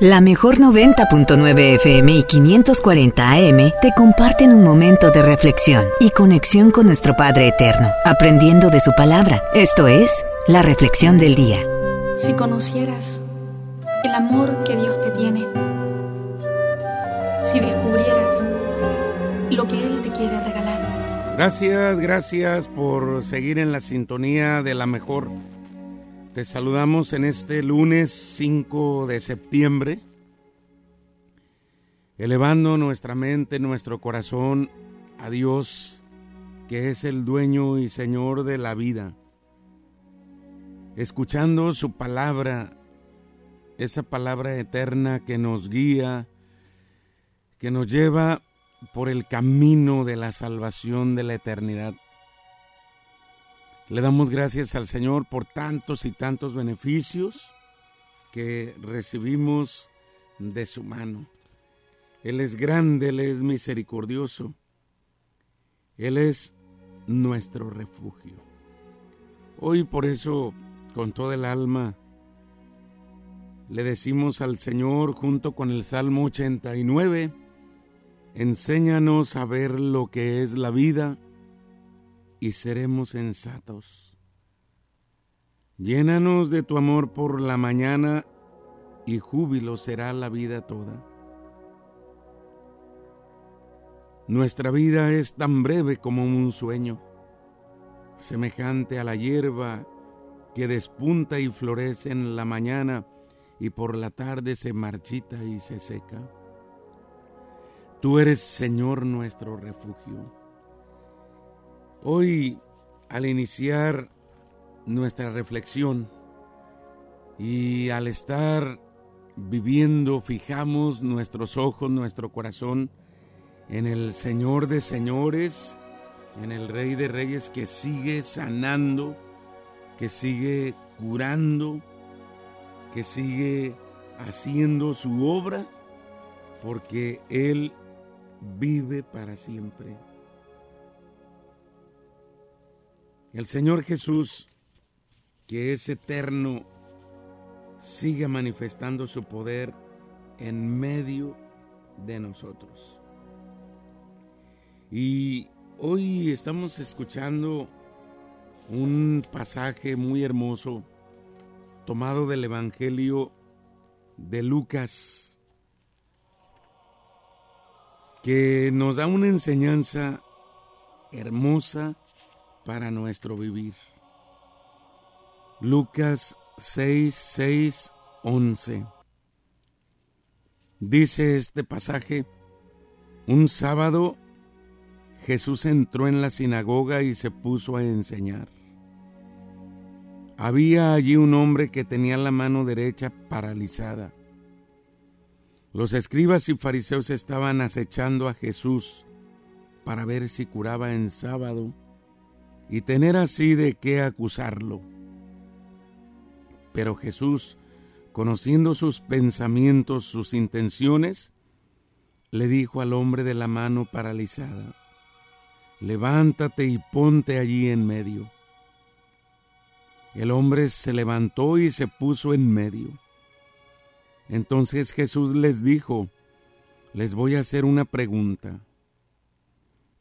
La mejor 90.9 FM y 540 AM te comparten un momento de reflexión y conexión con nuestro Padre Eterno, aprendiendo de su palabra. Esto es la reflexión del día. Si conocieras el amor que Dios te tiene, si descubrieras lo que Él te quiere regalar. Gracias, gracias por seguir en la sintonía de la mejor te saludamos en este lunes 5 de septiembre, elevando nuestra mente, nuestro corazón a Dios, que es el dueño y Señor de la vida, escuchando su palabra, esa palabra eterna que nos guía, que nos lleva por el camino de la salvación de la eternidad. Le damos gracias al Señor por tantos y tantos beneficios que recibimos de su mano. Él es grande, Él es misericordioso. Él es nuestro refugio. Hoy por eso, con toda el alma, le decimos al Señor junto con el Salmo 89, enséñanos a ver lo que es la vida y seremos sensatos. Llénanos de tu amor por la mañana y júbilo será la vida toda. Nuestra vida es tan breve como un sueño, semejante a la hierba que despunta y florece en la mañana y por la tarde se marchita y se seca. Tú eres Señor nuestro refugio Hoy, al iniciar nuestra reflexión y al estar viviendo, fijamos nuestros ojos, nuestro corazón en el Señor de señores, en el Rey de reyes que sigue sanando, que sigue curando, que sigue haciendo su obra, porque Él vive para siempre. El Señor Jesús, que es eterno, sigue manifestando su poder en medio de nosotros. Y hoy estamos escuchando un pasaje muy hermoso tomado del Evangelio de Lucas que nos da una enseñanza hermosa para nuestro vivir. Lucas 6, 6, 11. Dice este pasaje, un sábado Jesús entró en la sinagoga y se puso a enseñar. Había allí un hombre que tenía la mano derecha paralizada. Los escribas y fariseos estaban acechando a Jesús para ver si curaba en sábado y tener así de qué acusarlo. Pero Jesús, conociendo sus pensamientos, sus intenciones, le dijo al hombre de la mano paralizada, levántate y ponte allí en medio. El hombre se levantó y se puso en medio. Entonces Jesús les dijo, les voy a hacer una pregunta.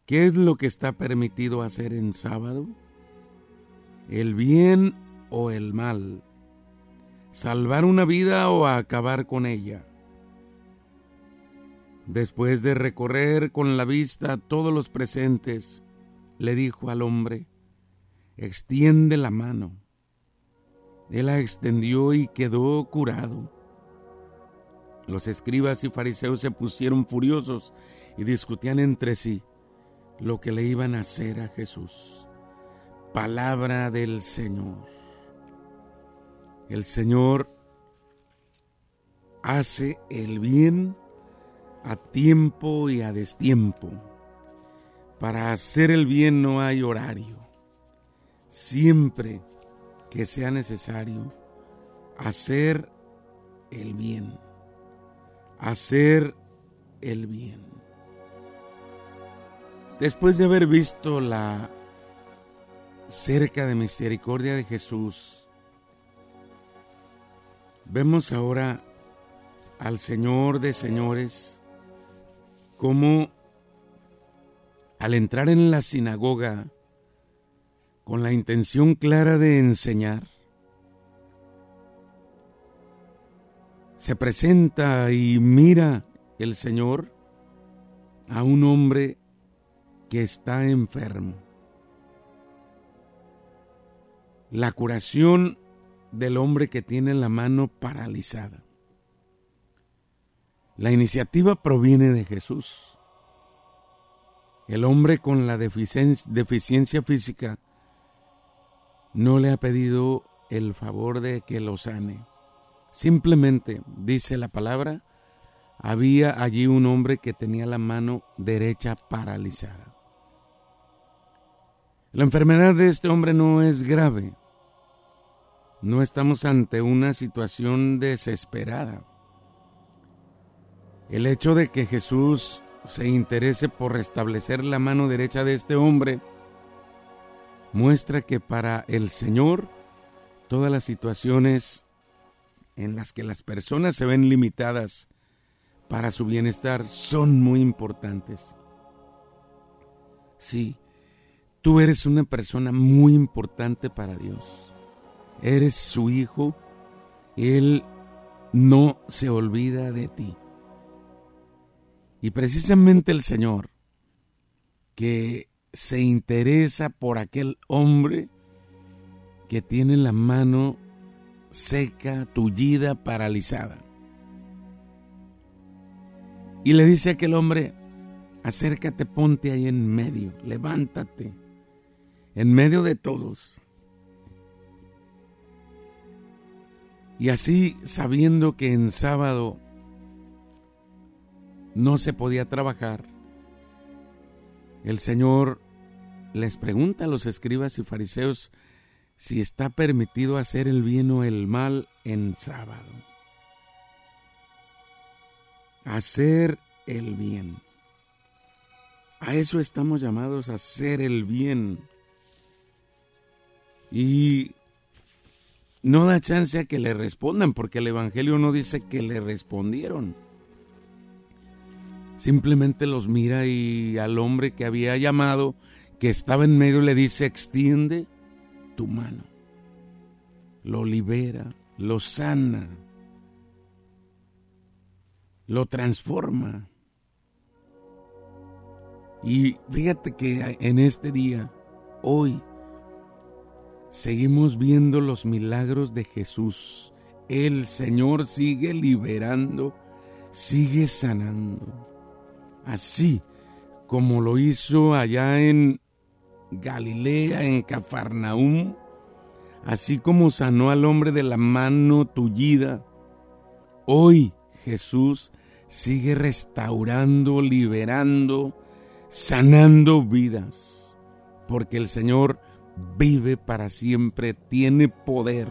¿Qué es lo que está permitido hacer en sábado? ¿El bien o el mal? ¿Salvar una vida o acabar con ella? Después de recorrer con la vista todos los presentes, le dijo al hombre, extiende la mano. Él la extendió y quedó curado. Los escribas y fariseos se pusieron furiosos y discutían entre sí lo que le iban a hacer a Jesús. Palabra del Señor. El Señor hace el bien a tiempo y a destiempo. Para hacer el bien no hay horario. Siempre que sea necesario, hacer el bien. Hacer el bien. Después de haber visto la cerca de misericordia de Jesús, vemos ahora al Señor de señores cómo al entrar en la sinagoga con la intención clara de enseñar, se presenta y mira el Señor a un hombre que está enfermo. La curación del hombre que tiene la mano paralizada. La iniciativa proviene de Jesús. El hombre con la deficiencia física no le ha pedido el favor de que lo sane. Simplemente, dice la palabra, había allí un hombre que tenía la mano derecha paralizada. La enfermedad de este hombre no es grave. No estamos ante una situación desesperada. El hecho de que Jesús se interese por restablecer la mano derecha de este hombre muestra que para el Señor todas las situaciones en las que las personas se ven limitadas para su bienestar son muy importantes. Sí, tú eres una persona muy importante para Dios. Eres su hijo. Él no se olvida de ti. Y precisamente el Señor, que se interesa por aquel hombre que tiene la mano seca, tullida, paralizada. Y le dice a aquel hombre, acércate, ponte ahí en medio, levántate, en medio de todos. Y así, sabiendo que en sábado no se podía trabajar, el Señor les pregunta a los escribas y fariseos si está permitido hacer el bien o el mal en sábado. Hacer el bien. A eso estamos llamados a hacer el bien. Y no da chance a que le respondan, porque el Evangelio no dice que le respondieron. Simplemente los mira y al hombre que había llamado, que estaba en medio, le dice, extiende tu mano. Lo libera, lo sana, lo transforma. Y fíjate que en este día, hoy, seguimos viendo los milagros de Jesús. El Señor sigue liberando, sigue sanando. Así como lo hizo allá en Galilea, en Cafarnaúm, así como sanó al hombre de la mano tullida. Hoy Jesús sigue restaurando, liberando, sanando vidas, porque el Señor vive para siempre, tiene poder,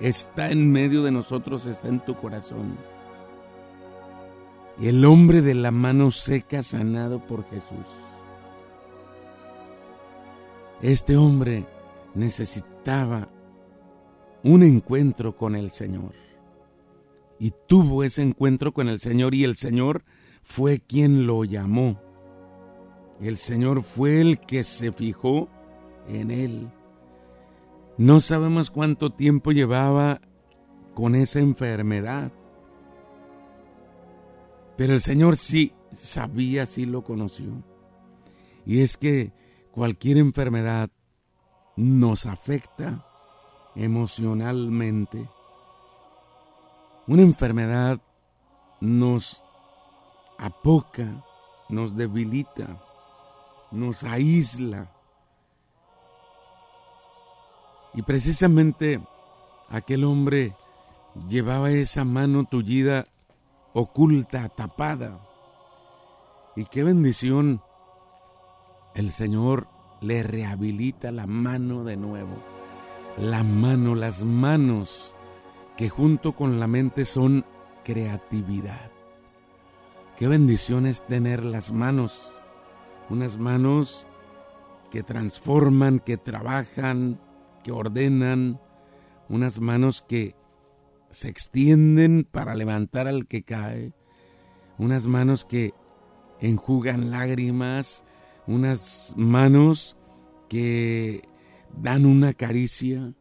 está en medio de nosotros, está en tu corazón. Y el hombre de la mano seca sanado por Jesús. Este hombre necesitaba un encuentro con el Señor. Y tuvo ese encuentro con el Señor y el Señor fue quien lo llamó. El Señor fue el que se fijó en él. No sabemos cuánto tiempo llevaba con esa enfermedad. Pero el Señor sí sabía, sí lo conoció. Y es que cualquier enfermedad nos afecta emocionalmente. Una enfermedad nos apoca, nos debilita, nos aísla. Y precisamente aquel hombre llevaba esa mano tullida oculta, tapada. Y qué bendición. El Señor le rehabilita la mano de nuevo. La mano, las manos que junto con la mente son creatividad. Qué bendición es tener las manos. Unas manos que transforman, que trabajan, que ordenan. Unas manos que se extienden para levantar al que cae, unas manos que enjugan lágrimas, unas manos que dan una caricia,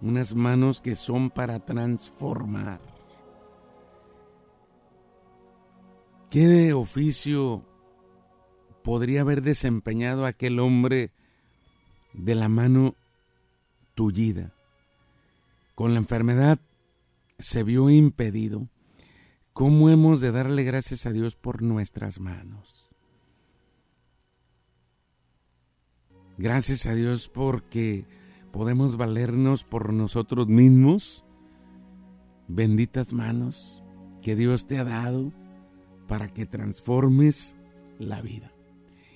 unas manos que son para transformar. ¿Qué oficio podría haber desempeñado aquel hombre de la mano tullida? Con la enfermedad se vio impedido. ¿Cómo hemos de darle gracias a Dios por nuestras manos? Gracias a Dios porque podemos valernos por nosotros mismos. Benditas manos que Dios te ha dado para que transformes la vida.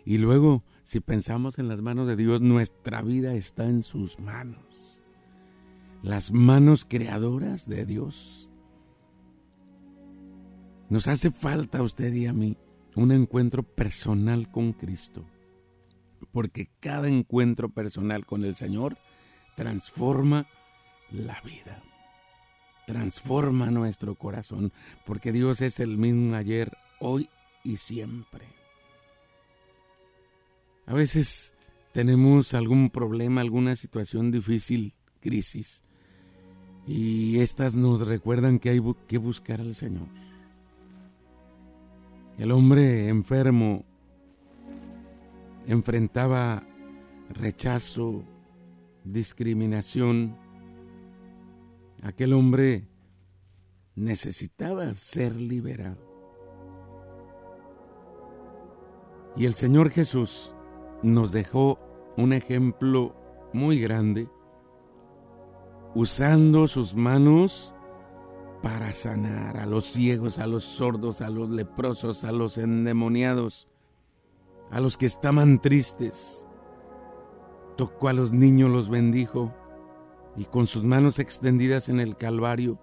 Y luego, si pensamos en las manos de Dios, nuestra vida está en sus manos. Las manos creadoras de Dios. Nos hace falta a usted y a mí un encuentro personal con Cristo. Porque cada encuentro personal con el Señor transforma la vida. Transforma nuestro corazón. Porque Dios es el mismo ayer, hoy y siempre. A veces tenemos algún problema, alguna situación difícil, crisis, y estas nos recuerdan que hay que buscar al Señor. El hombre enfermo enfrentaba rechazo, discriminación. Aquel hombre necesitaba ser liberado. Y el Señor Jesús nos dejó un ejemplo muy grande usando sus manos para sanar a los ciegos, a los sordos, a los leprosos, a los endemoniados, a los que estaban tristes. Tocó a los niños, los bendijo y con sus manos extendidas en el Calvario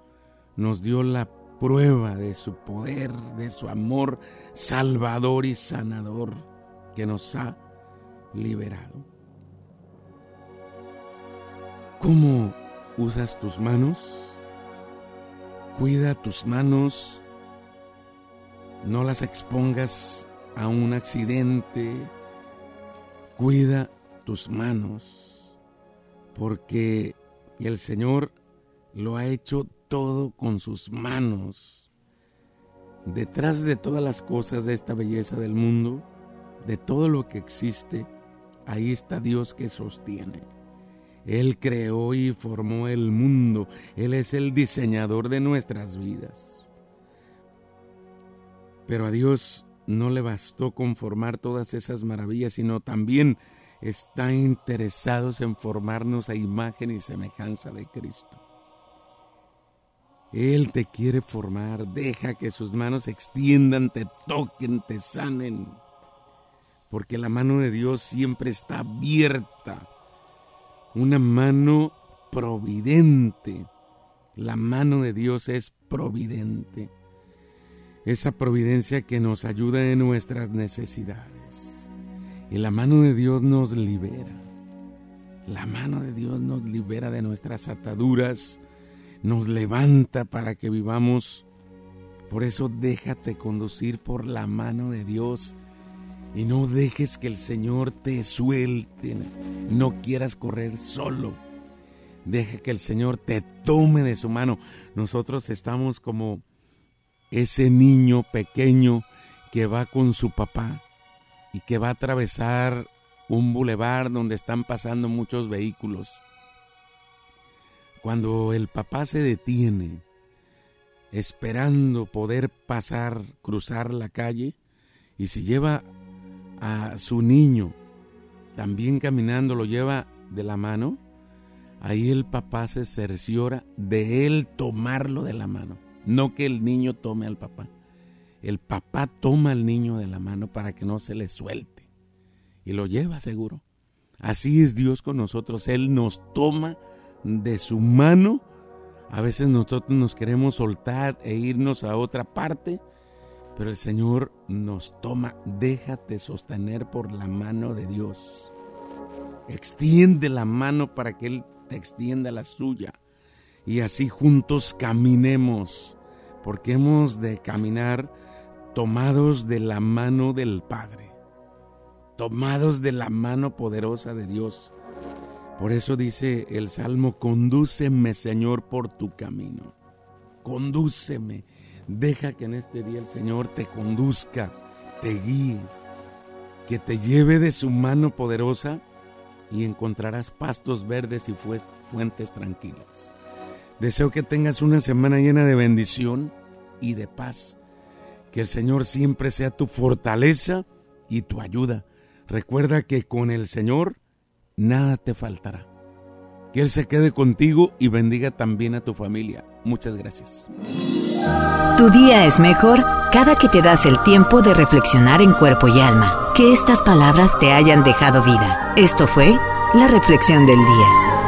nos dio la prueba de su poder, de su amor salvador y sanador que nos ha liberado. ¿Cómo usas tus manos? Cuida tus manos, no las expongas a un accidente, cuida tus manos, porque el Señor lo ha hecho todo con sus manos. Detrás de todas las cosas de esta belleza del mundo, de todo lo que existe, ahí está Dios que sostiene. Él creó y formó el mundo. Él es el diseñador de nuestras vidas. Pero a Dios no le bastó conformar todas esas maravillas, sino también está interesado en formarnos a imagen y semejanza de Cristo. Él te quiere formar. Deja que sus manos se extiendan, te toquen, te sanen. Porque la mano de Dios siempre está abierta. Una mano providente. La mano de Dios es providente. Esa providencia que nos ayuda en nuestras necesidades. Y la mano de Dios nos libera. La mano de Dios nos libera de nuestras ataduras nos levanta para que vivamos. Por eso déjate conducir por la mano de Dios y no dejes que el Señor te suelte. No quieras correr solo. Deja que el Señor te tome de su mano. Nosotros estamos como ese niño pequeño que va con su papá y que va a atravesar un bulevar donde están pasando muchos vehículos cuando el papá se detiene esperando poder pasar, cruzar la calle, y si lleva a su niño también caminando, lo lleva de la mano, ahí el papá se cerciora de él tomarlo de la mano, no que el niño tome al papá. El papá toma al niño de la mano para que no se le suelte y lo lleva seguro. Así es Dios con nosotros, Él nos toma de su mano. A veces nosotros nos queremos soltar e irnos a otra parte, pero el Señor nos toma, déjate sostener por la mano de Dios. Extiende la mano para que Él te extienda la suya. y así juntos caminemos, porque hemos de caminar tomados de la mano del Padre, tomados de la mano poderosa de Dios. Por eso dice el Salmo, condúceme Señor por tu camino, condúceme, deja que en este día el Señor te conduzca, te guíe, que te lleve de su mano poderosa y encontrarás pastos verdes y fuentes tranquilas. Deseo que tengas una semana llena de bendición y de paz. Que el Señor siempre sea tu fortaleza y tu ayuda. Recuerda que con el Señor nada te faltará. Que Él se quede contigo y bendiga también a tu familia. Muchas gracias. Tu día es mejor cada que te das el tiempo de reflexionar en cuerpo y alma. Que estas palabras te hayan dejado vida. Esto fue la reflexión del día.